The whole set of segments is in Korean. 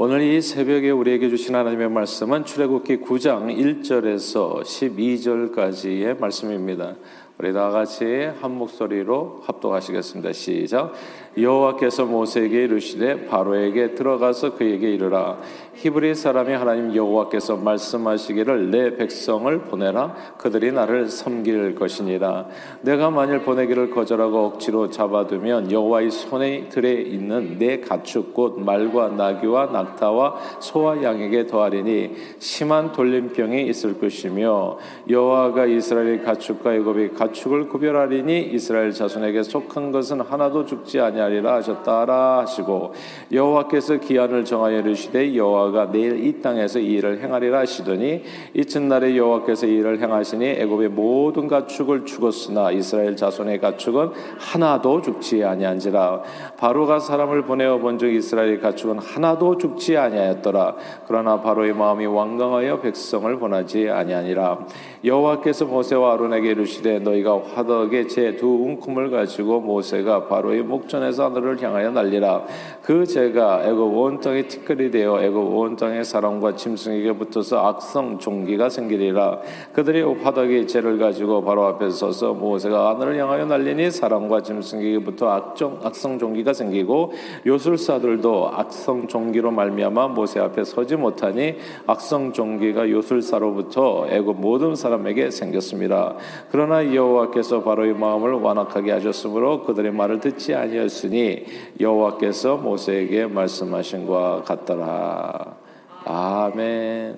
오늘 이 새벽에 우리에게 주신 하나님의 말씀은 출애굽기 9장 1절에서 12절까지의 말씀입니다. 우리 다 같이 한 목소리로 합독하시겠습니다. 시작. 여호와께서 모세에게 이르시되 바로에게 들어가서 그에게 이르라 히브리 사람이 하나님 여호와께서 말씀하시기를 내 백성을 보내라 그들이 나를 섬길 것이니라 내가 만일 보내기를 거절하고 억지로 잡아두면 여호와의 손에 들에 있는 내 가축 곧 말과 나귀와 낙타와 소와 양에게 더하리니 심한 돌림병이 있을 것이며 여호와가 이스라엘의 가축과 애굽의 가축 을 구별하리니 이스라엘 자손에게 속한 것은 하나도 죽지 아니하 아니하리라 하셨다라 하시고 여호와께서 기한을 정하여 이르시되 여호와가 내일 이 땅에서 이 일을 행하리라 하시더니 이튿날에 여호와께서 이 일을 행하시니 애굽의 모든 가축을 죽었으나 이스라엘 자손의 가축은 하나도 죽지 아니한지라. 바로가 사람을 보내어 본즉 이스라엘 가축은 하나도 죽지 아니하였더라. 그러나 바로의 마음이 완강하여 백성을 보내지 아니하니라. 여호와께서 모세와 아론에게 이르시되 너희 가 화덕에 제 두 움큼을 가지고 모세가 바로의 목전에서 하늘을 향하여 날리라. 그 죄가 애굽 온 땅에 티끌이 되어 애굽 온 땅의 사람과 짐승에게 붙어서 악성 종기가 생기리라. 그들이 화덕의 죄를 가지고 바로 앞에 서서 모세가 하늘을 향하여 날리니 사람과 짐승에게 붙어 악종, 악성 종기가 생기고 요술사들도 악성 종기로 말미암아 모세 앞에 서지 못하니 악성 종기가 요술사로부터 애굽 모든 사람에게 생겼습니다. 그러나 여 호와께서 바로의 마음을 완악하게 하셨으므로 그들의 말을 듣지 있으니 여호와께서 모세에게 말씀하신 것 같더라. 아멘.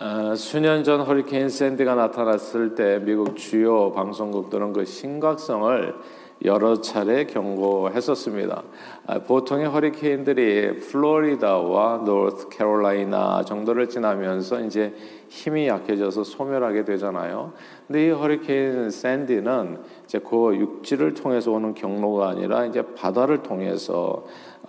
어, 수년 전 허리케인 샌디가 나타났을 때 미국 주요 방송국들은 그 심각성을 여러 차례 경고했었습니다. 아, 보통의 허리케인들이 플로리다와 노스 캐롤라이나 정도를 지나면서 이제 힘이 약해져서 소멸하게 되잖아요. 근데 이 허리케인 샌디는 이제 그 육지를 통해서 오는 경로가 아니라 이제 바다를 통해서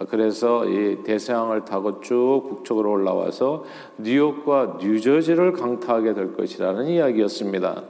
그래서 이 대서양을 타고 쭉 북쪽으로 올라와서 뉴욕과 뉴저지를 강타하게 될 것이라는 이야기였습니다.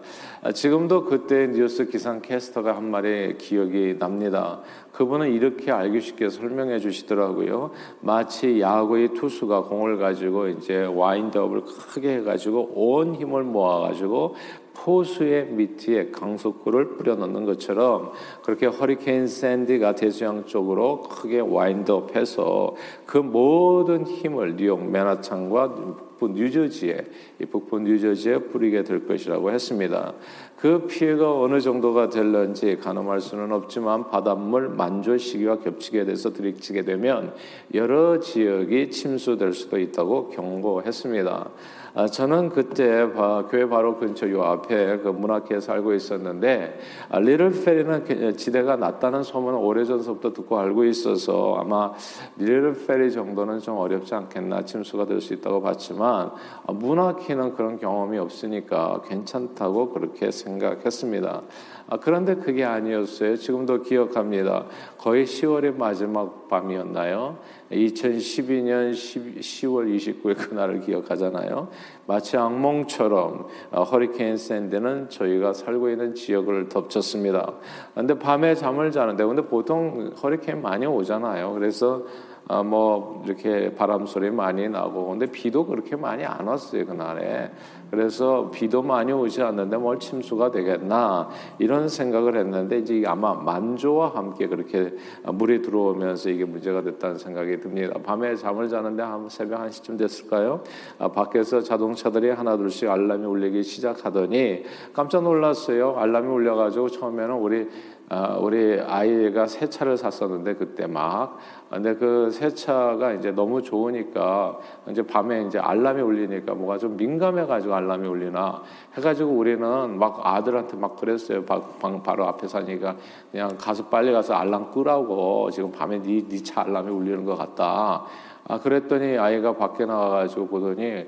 지금도 그때 뉴스 기상 캐스터가 한 말이 기억이 납니다. 그분은 이렇게 알기 쉽게 설명해 주시더라고요. 마치 야구의 투수가 공을 가지고 이제 와인드업을 크게 해가지고 온 힘을 모아가지고 포수의 밑에 강속구를 뿌려넣는 것처럼 그렇게 허리케인 샌디가 대서양 쪽으로 크게 와인드업해서 그 모든 힘을 뉴욕 맨하탄과 북부 뉴저지에 이 북부 뉴저지에 뿌리게 될 것이라고 했습니다. 그 피해가 어느 정도가 될런지 가늠할 수는 없지만 바닷물 만조 시기와 겹치게 돼서 들이치게 되면 여러 지역이 침수될 수도 있다고 경고했습니다. 아, 저는 그때 교회 바로 근처 요 앞에 그 문학회에 살고 있었는데 아, 리를 페리는 지대가 낮다는 소문을 오래전서부터 듣고 알고 있어서 아마 리를 페리 정도는 좀 어렵지 않겠나 침수가 될 수 있다고 봤지만 아, 문학회는 그런 경험이 없으니까 괜찮다고 그렇게 생각했습니다. 아, 그런데 그게 아니었어요. 지금도 기억합니다. 거의 10월의 마지막 밤이었나요? 2012년 10, 월 29일 그날을 기억하잖아요. 마치 악몽처럼 어, 허리케인 샌드는 저희가 살고 있는 지역을 덮쳤습니다. 근데 밤에 잠을 자는데 근데 보통 허리케인 많이 오잖아요. 그래서 어, 뭐 이렇게 바람 소리 많이 나고 근데 비도 그렇게 많이 안 왔어요 그날에 그래서 비도 많이 오지 않는데 뭘 침수가 되겠나 이런 생각을 했는데 이제 아마 만조와 함께 그렇게 물이 들어오면서 이게 문제가 됐다는 생각이 듭니다. 밤에 잠을 자는데 한 새벽 한 시쯤 됐을까요? 아, 밖에서 자동차들이 하나둘씩 알람이 울리기 시작하더니 깜짝 놀랐어요. 알람이 울려가지고 처음에는 우리 아, 우리 아이가 새 차를 샀었는데 그때 막 근데 그 새 차가 이제 너무 좋으니까 이제 밤에 이제 알람이 울리니까 뭐가 좀 민감해 가지고 알람이 울리나 해 가지고 우리는 막 아들한테 막 그랬어요. 방, 바로 앞에 사니까 그냥 가서 빨리 가서 알람 끄라고 지금 밤에 네차 네 알람이 울리는 것 같다. 아 그랬더니 아이가 밖에 나가 가지고 보더니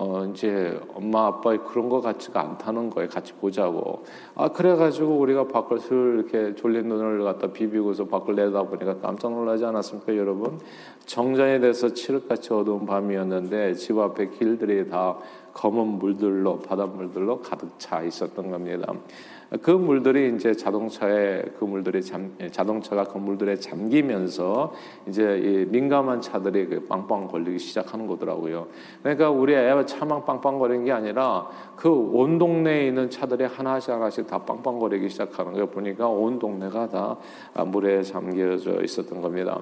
어 이제 엄마 아빠 그런 거 같지가 않다는 거예요. 같이 보자고. 아 그래 가지고 우리가 밖을 슬 이렇게 졸린 눈을 갖다 비비고서 밖을 내다 보니까 깜짝 놀라지 않았습니까, 여러분? 정전이 돼서 칠흑같이 어두운 밤이었는데 집 앞에 길들이 다 검은 물들로 바닷물들로 가득 차 있었던 겁니다. 그 물들이 이제 자동차에 그 물들이 잠, 자동차가 그 물들에 잠기면서 이제 이 민감한 차들이 그 빵빵 걸리기 시작하는 거더라고요. 그러니까 우리 애가 차만 빵빵 거리는 게 아니라 그 온 동네에 있는 차들이 하나씩 하나씩 다 빵빵 거리기 시작하는 거 보니까 온 동네가 다 물에 잠겨져 있었던 겁니다.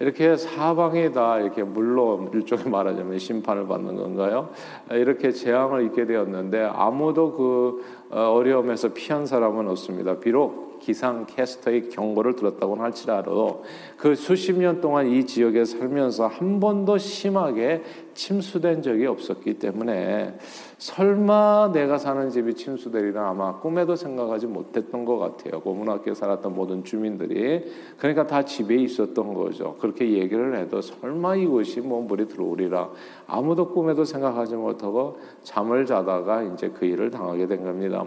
이렇게 사방이 다 이렇게 물로 일종의 말하자면 심판을 받는 건가요? 이렇게 재앙을 입게 되었는데 아무도 그 어, 어려움에서 피한 사람은 없습니다. 비록 기상 캐스터의 경고를 들었다고 할지라도 그 수십 년 동안 이 지역에 살면서 한 번도 심하게 침수된 적이 없었기 때문에 설마 내가 사는 집이 침수되리라 아마 꿈에도 생각하지 못했던 것 같아요. 고문학교에 살았던 모든 주민들이 그러니까 다 집에 있었던 거죠. 그렇게 얘기를 해도 설마 이곳이 뭐 물이 들어오리라 아무도 꿈에도 생각하지 못하고 잠을 자다가 이제 그 일을 당하게 된 겁니다.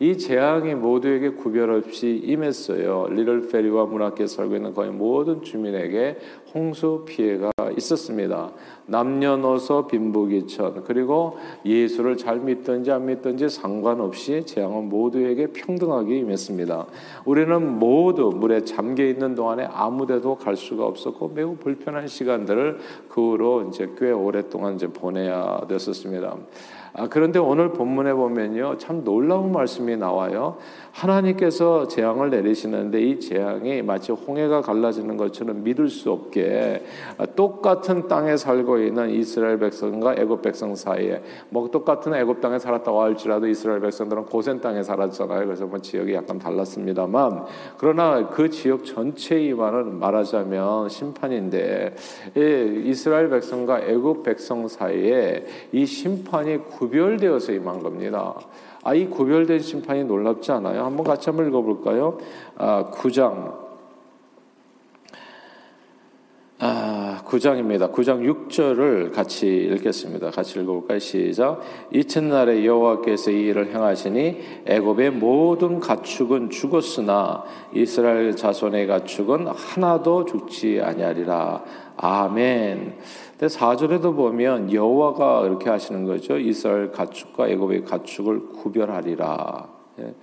이 재앙이 모두에게 구별 없이 임했어요. 리를 페리와 문학계 살고 있는 거의 모든 주민에게 홍수 피해가 있었습니다. 남녀노소 빈부귀천 그리고 예수를 잘 믿든지 안 믿든지 상관없이 재앙은 모두에게 평등하게 임했습니다. 우리는 모두 물에 잠겨 있는 동안에 아무데도 갈 수가 없었고 매우 불편한 시간들을 그 후로 이제 꽤 오랫동안 이제 보내야 됐었습니다. 아, 그런데 오늘 본문에 보면요. 참 놀라운 말씀이 나와요. 하나님께서 재앙을 내리시는데 이 재앙이 마치 홍해가 갈라지는 것처럼 믿을 수 없게 똑같은 땅에 살고 있는 이스라엘 백성과 애굽 백성 사이에 뭐 똑같은 애굽 땅에 살았다고 할지라도 이스라엘 백성들은 고센 땅에 살았잖아요. 그래서 뭐 지역이 약간 달랐습니다만 그러나 그 지역 전체의 말은 말하자면 심판인데 이스라엘 백성과 애굽 백성 사이에 이 심판이 구 별되어서 임한 겁니다. 아, 이 구별된 심판이 놀랍지 않아요? 한번 같이 한번 읽어볼까요? 아, 9장. 아, 9장입니다. 9장 6절을 같이 읽겠습니다. 같이 읽어볼까요? 시작. 이튿날에 여호와께서 이 일을 행하시니 애굽의 모든 가축은 죽었으나 이스라엘 자손의 가축은 하나도 죽지 아니하리라. 아멘. 근데 4절에도 보면 여호와가 이렇게 하시는 거죠. 이스라엘 가축과 애굽의 가축을 구별하리라. 예.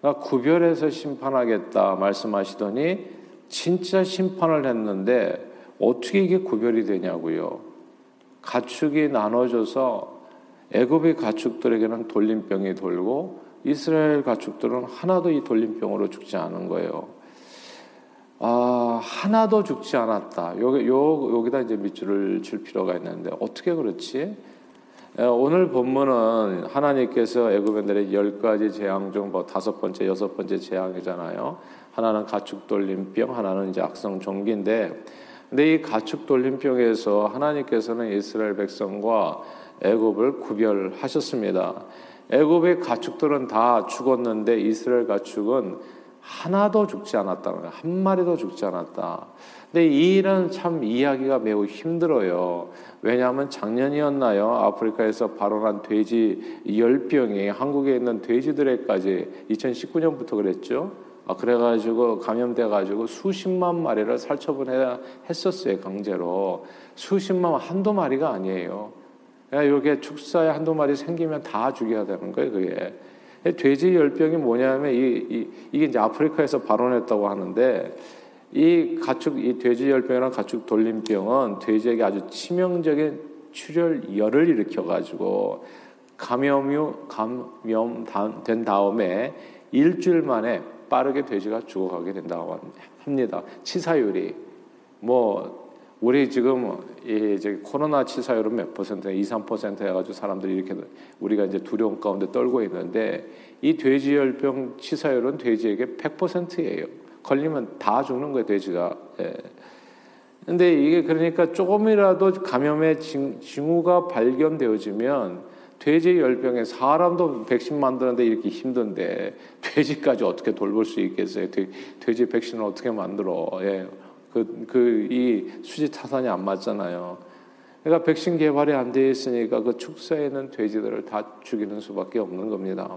그러니까 구별해서 심판하겠다 말씀하시더니 진짜 심판을 했는데 어떻게 이게 구별이 되냐고요. 가축이 나눠져서 애굽의 가축들에게는 돌림병이 돌고 이스라엘 가축들은 하나도 이 돌림병으로 죽지 않은 거예요. 아, 하나도 죽지 않았다. 여기, 요, 여기다 이제 밑줄을 칠 필요가 있는데, 어떻게 그렇지? 오늘 본문은 하나님께서 애굽인들의 열 가지 재앙 중 뭐 다섯 번째, 여섯 번째 재앙이잖아요. 하나는 가축 돌림병, 하나는 이제 악성 종기인데, 근데 이 가축 돌림병에서 하나님께서는 이스라엘 백성과 애굽을 구별하셨습니다. 애굽의 가축들은 다 죽었는데 이스라엘 가축은 하나도 죽지 않았다는 거예요. 한 마리도 죽지 않았다. 근데 이 일은 참 이해하기가 매우 힘들어요. 왜냐하면 작년이었나요? 아프리카에서 발원한 돼지 열병이 한국에 있는 돼지들에까지 2019년부터 그랬죠. 아, 그래가지고 감염돼가지고 수십만 마리를 살처분해야 했었어요 강제로 수십만 한두 마리가 아니에요. 이게 축사에 한두 마리 생기면 다 죽여야 되는 거예요 그게. 돼지 열병이 뭐냐면 이, 이, 이게 이제 아프리카에서 발원했다고 하는데 이 가축 이 돼지 열병이랑 가축 돌림병은 돼지에게 아주 치명적인 출혈열을 일으켜 가지고 감염이 감염된 다음에 일주일 만에 빠르게 돼지가 죽어가게 된다고 합니다. 치사율이 뭐 우리 지금 이제 코로나 치사율은 몇 퍼센트, 2, 3% 해가지고 사람들이 이렇게 우리가 이제 두려움 가운데 떨고 있는데 이 돼지열병 치사율은 돼지에게 100%예요. 걸리면 다 죽는 거예요, 돼지가. 예. 근데 이게 그러니까 조금이라도 감염의 징후가 발견되어지면 돼지 열병에 사람도 백신 만드는데 이렇게 힘든데 돼지까지 어떻게 돌볼 수 있겠어요? 돼 지 백신을 어떻게 만들어? 예. 그, 그, 이 수지 타산이 안 맞잖아요. 그러니까 백신 개발이 안 돼 있으니까 그 축사에 있는 돼지들을 다 죽이는 수밖에 없는 겁니다.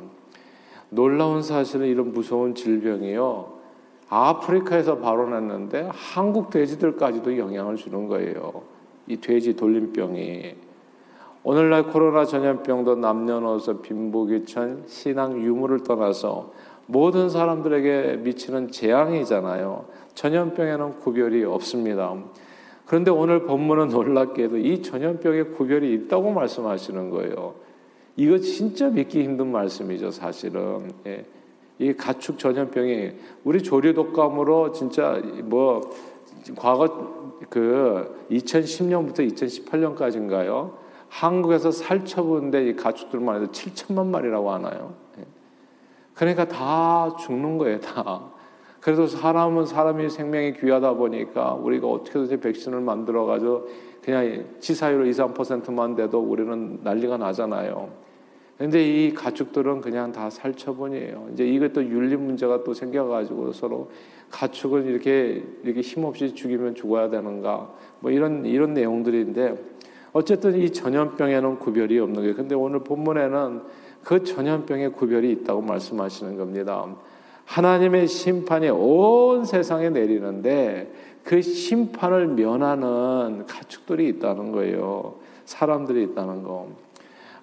놀라운 사실은 이런 무서운 질병이요. 아프리카에서 발원했는데 한국 돼지들까지도 영향을 주는 거예요. 이 돼지 돌림병이. 오늘날 코로나 전염병도 남녀노소 빈부귀천 신앙 유무를 떠나서 모든 사람들에게 미치는 재앙이잖아요. 전염병에는 구별이 없습니다. 그런데 오늘 본문은 놀랍게도 이 전염병에 구별이 있다고 말씀하시는 거예요. 이거 진짜 믿기 힘든 말씀이죠, 사실은. 예. 이 가축 전염병이 우리 조류 독감으로 진짜 뭐 과거 그 2010년부터 2018년까지인가요? 한국에서 살처분된 이 가축들만 해도 7천만 마리라고 하나요? 예. 그러니까 다 죽는 거예요, 다. 그래서 사람은 사람이 생명이 귀하다 보니까 우리가 어떻게든지 백신을 만들어 가지고 그냥 치사율 2, 3%만 돼도 우리는 난리가 나잖아요. 근데 이 가축들은 그냥 다 살처분이에요. 이제 이것도 윤리 문제가 또 생겨가지고 서로 가축은 이렇게 이렇게 힘없이 죽이면 죽어야 되는가 뭐 이런 이런 내용들인데 어쨌든 이 전염병에는 구별이 없는 거예요. 근데 오늘 본문에는 그 전염병에 구별이 있다고 말씀하시는 겁니다. 하나님의 심판이 온 세상에 내리는데 그 심판을 면하는 가축들이 있다는 거예요. 사람들이 있다는 거.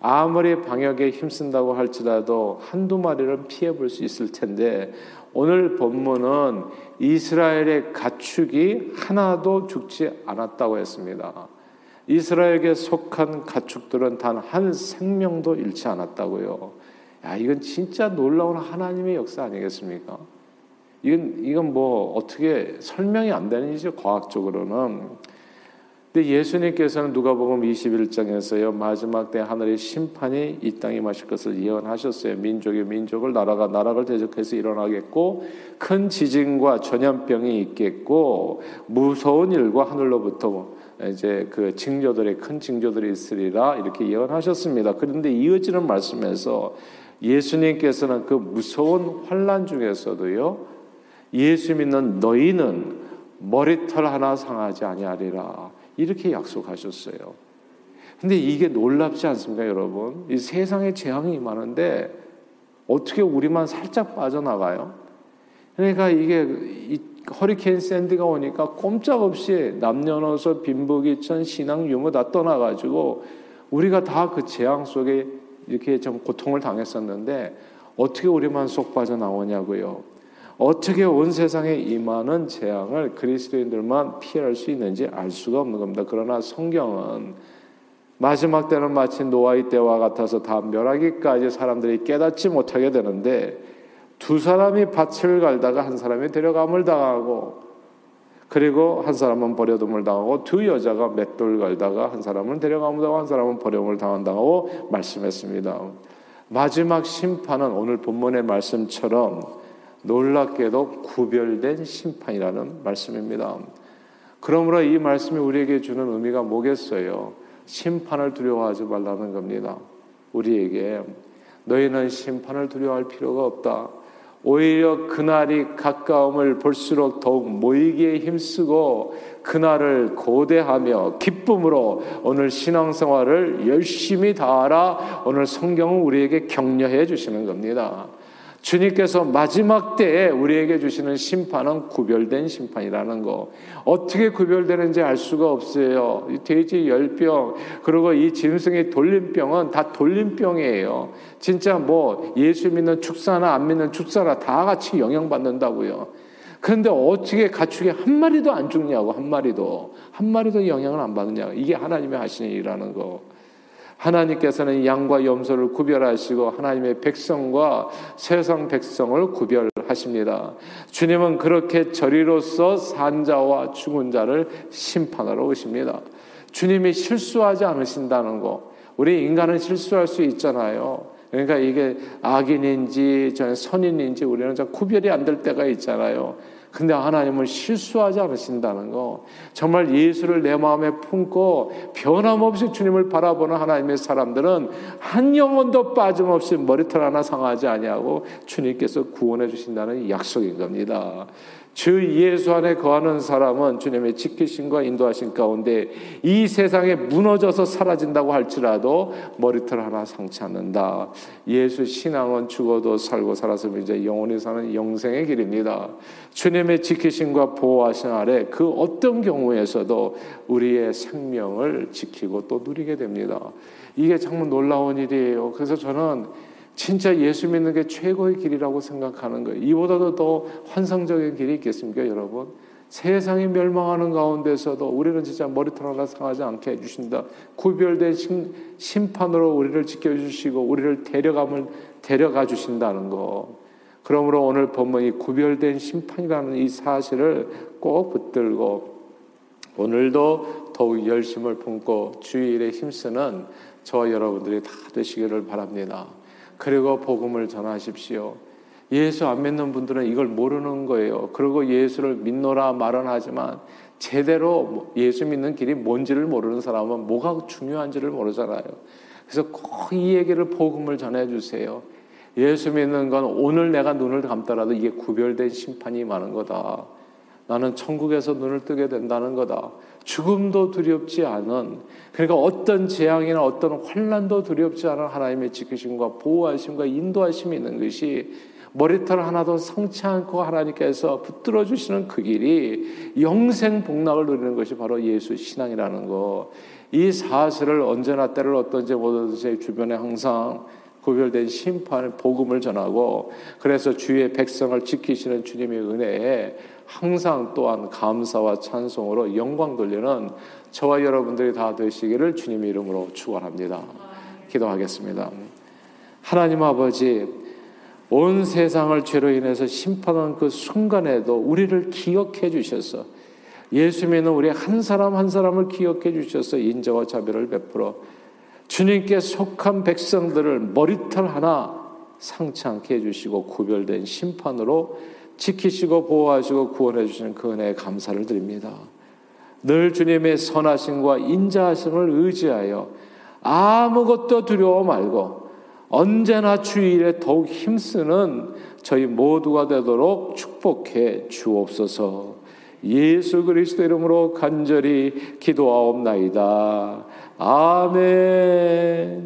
아무리 방역에 힘쓴다고 할지라도 한두 마리는 피해 볼 수 있을 텐데 오늘 본문은 이스라엘의 가축이 하나도 죽지 않았다고 했습니다. 이스라엘에게 속한 가축들은 단 한 생명도 잃지 않았다고요. 야, 이건 진짜 놀라운 하나님의 역사 아니겠습니까? 이건 이건 뭐 어떻게 설명이 안 되는 일이죠 과학적으로는. 근데 예수님께서는 누가복음 21장에서요 마지막 때 하늘의 심판이 이 땅에 마실 것을 예언하셨어요. 민족이 민족을 나라가 나라를 대적해서 일어나겠고 큰 지진과 전염병이 있겠고 무서운 일과 하늘로부터 이제 그 징조들의 큰 징조들이 있으리라 이렇게 예언하셨습니다. 그런데 이어지는 말씀에서 예수님께서는 그 무서운 환란 중에서도요 예수 믿는 너희는 머리털 하나 상하지 아니하리라. 이렇게 약속하셨어요. 근데 이게 놀랍지 않습니까, 여러분? 이 세상에 재앙이 많은데 어떻게 우리만 살짝 빠져나가요? 그러니까 이게 이 허리케인 샌디가 오니까 꼼짝없이 남녀노소 빈부귀천 신앙 유무 다 떠나가지고 우리가 다 그 재앙 속에 이렇게 좀 고통을 당했었는데 어떻게 우리만 쏙 빠져나오냐고요. 어떻게 온 세상에 임하는 재앙을 그리스도인들만 피할 수 있는지 알 수가 없는 겁니다. 그러나 성경은 마지막 때는 마치 노아의 때와 같아서 다 멸하기까지 사람들이 깨닫지 못하게 되는데 두 사람이 밭을 갈다가 한 사람이 데려감을 당하고 그리고 한 사람은 버려둠을 당하고 두 여자가 맷돌 갈다가 한 사람은 당하고 한 사람은 버려움을 당한다고 말씀했습니다. 마지막 심판은 오늘 본문의 말씀처럼 놀랍게도 구별된 심판이라는 말씀입니다. 그러므로 이 말씀이 우리에게 주는 의미가 뭐겠어요? 심판을 두려워하지 말라는 겁니다. 우리에게 너희는 심판을 두려워할 필요가 없다. 오히려 그날이 가까움을 볼수록 더욱 모이기에 힘쓰고 그날을 고대하며 기쁨으로 오늘 신앙생활을 열심히 다하라. 오늘 성경은 우리에게 격려해 주시는 겁니다. 주님께서 마지막 때에 우리에게 주시는 심판은 구별된 심판이라는 거. 어떻게 구별되는지 알 수가 없어요. 이 돼지 열병, 그리고 이 짐승의 돌림병은 다 돌림병이에요. 진짜 뭐 예수 믿는 축사나 안 믿는 축사나 다 같이 영향받는다고요. 그런데 어떻게 가축이 한 마리도 안 죽냐고, 한 마리도. 한 마리도 영향을 안 받느냐고. 이게 하나님이 하시는 일이라는 거. 하나님께서는 양과 염소를 구별하시고 하나님의 백성과 세상 백성을 구별하십니다. 주님은 그렇게 저리로서 산자와 죽은 자를 심판하러 오십니다. 주님이 실수하지 않으신다는 거. 우리 인간은 실수할 수 있잖아요. 그러니까 이게 악인인지 선인인지 우리는 구별이 안 될 때가 있잖아요. 근데 하나님은 실수하지 않으신다는 거. 정말 예수를 내 마음에 품고 변함없이 주님을 바라보는 하나님의 사람들은 한 영혼도 빠짐없이 머리털 하나 상하지 아니하고 주님께서 구원해 주신다는 약속인 겁니다. 주 예수 안에 거하는 사람은 주님의 지키심과 인도하신 가운데 이 세상에 무너져서 사라진다고 할지라도 머리털 하나 상치 않는다. 예수 신앙은 죽어도 살고 살아서 이제 영원히 사는 영생의 길입니다. 주님 의 지키심과 보호하신 아래 그 어떤 경우에서도 우리의 생명을 지키고 또 누리게 됩니다. 이게 정말 놀라운 일이에요. 그래서 저는 진짜 예수 믿는 게 최고의 길이라고 생각하는 거예요. 이보다도 더 환상적인 길이 있겠습니까, 여러분? 세상이 멸망하는 가운데서도 우리는 진짜 머리털 하나 상하지 않게 해주신다. 구별된 심, 판으로 우리를 지켜주시고 우리를 데려가면 데려가 주신다는 거. 그러므로 오늘 본문이 구별된 심판이라는 이 사실을 꼭 붙들고 오늘도 더욱 열심을 품고 주일에 힘쓰는 저와 여러분들이 다 되시기를 바랍니다. 그리고 복음을 전하십시오. 예수 안 믿는 분들은 이걸 모르는 거예요. 그리고 예수를 믿노라 말은 하지만 제대로 예수 믿는 길이 뭔지를 모르는 사람은 뭐가 중요한지를 모르잖아요. 그래서 꼭 이 얘기를 복음을 전해 주세요. 예수 믿는 건 오늘 내가 눈을 감더라도 이게 구별된 심판이 많은 거다. 나는 천국에서 눈을 뜨게 된다는 거다. 죽음도 두렵지 않은 그러니까 어떤 재앙이나 어떤 환란도 두렵지 않은 하나님의 지키심과 보호하심과 인도하심이 있는 것이 머리털 하나도 성치 않고 하나님께서 붙들어 주시는 그 길이 영생 복락을 누리는 것이 바로 예수 신앙이라는 거. 이 사실을 언제나 때를 어떤지 모든지 주변에 항상 구별된 심판을 복음을 전하고 그래서 주의 백성을 지키시는 주님의 은혜에 항상 또한 감사와 찬송으로 영광 돌리는 저와 여러분들이 다 되시기를 주님의 이름으로 축원합니다. 기도하겠습니다. 하나님 아버지 온 세상을 죄로 인해서 심판한 그 순간에도 우리를 기억해 주셔서 예수 믿는 우리 한 사람 한 사람을 기억해 주셔서 인자와 자비를 베풀어 주님께 속한 백성들을 머리털 하나 상치 않게 해주시고 구별된 심판으로 지키시고 보호하시고 구원해 주시는 그 은혜에 감사를 드립니다. 늘 주님의 선하심과 인자하심을 의지하여 아무것도 두려워 말고 언제나 주일에 더욱 힘쓰는 저희 모두가 되도록 축복해 주옵소서. 예수 그리스도 이름으로 간절히 기도하옵나이다. 아멘.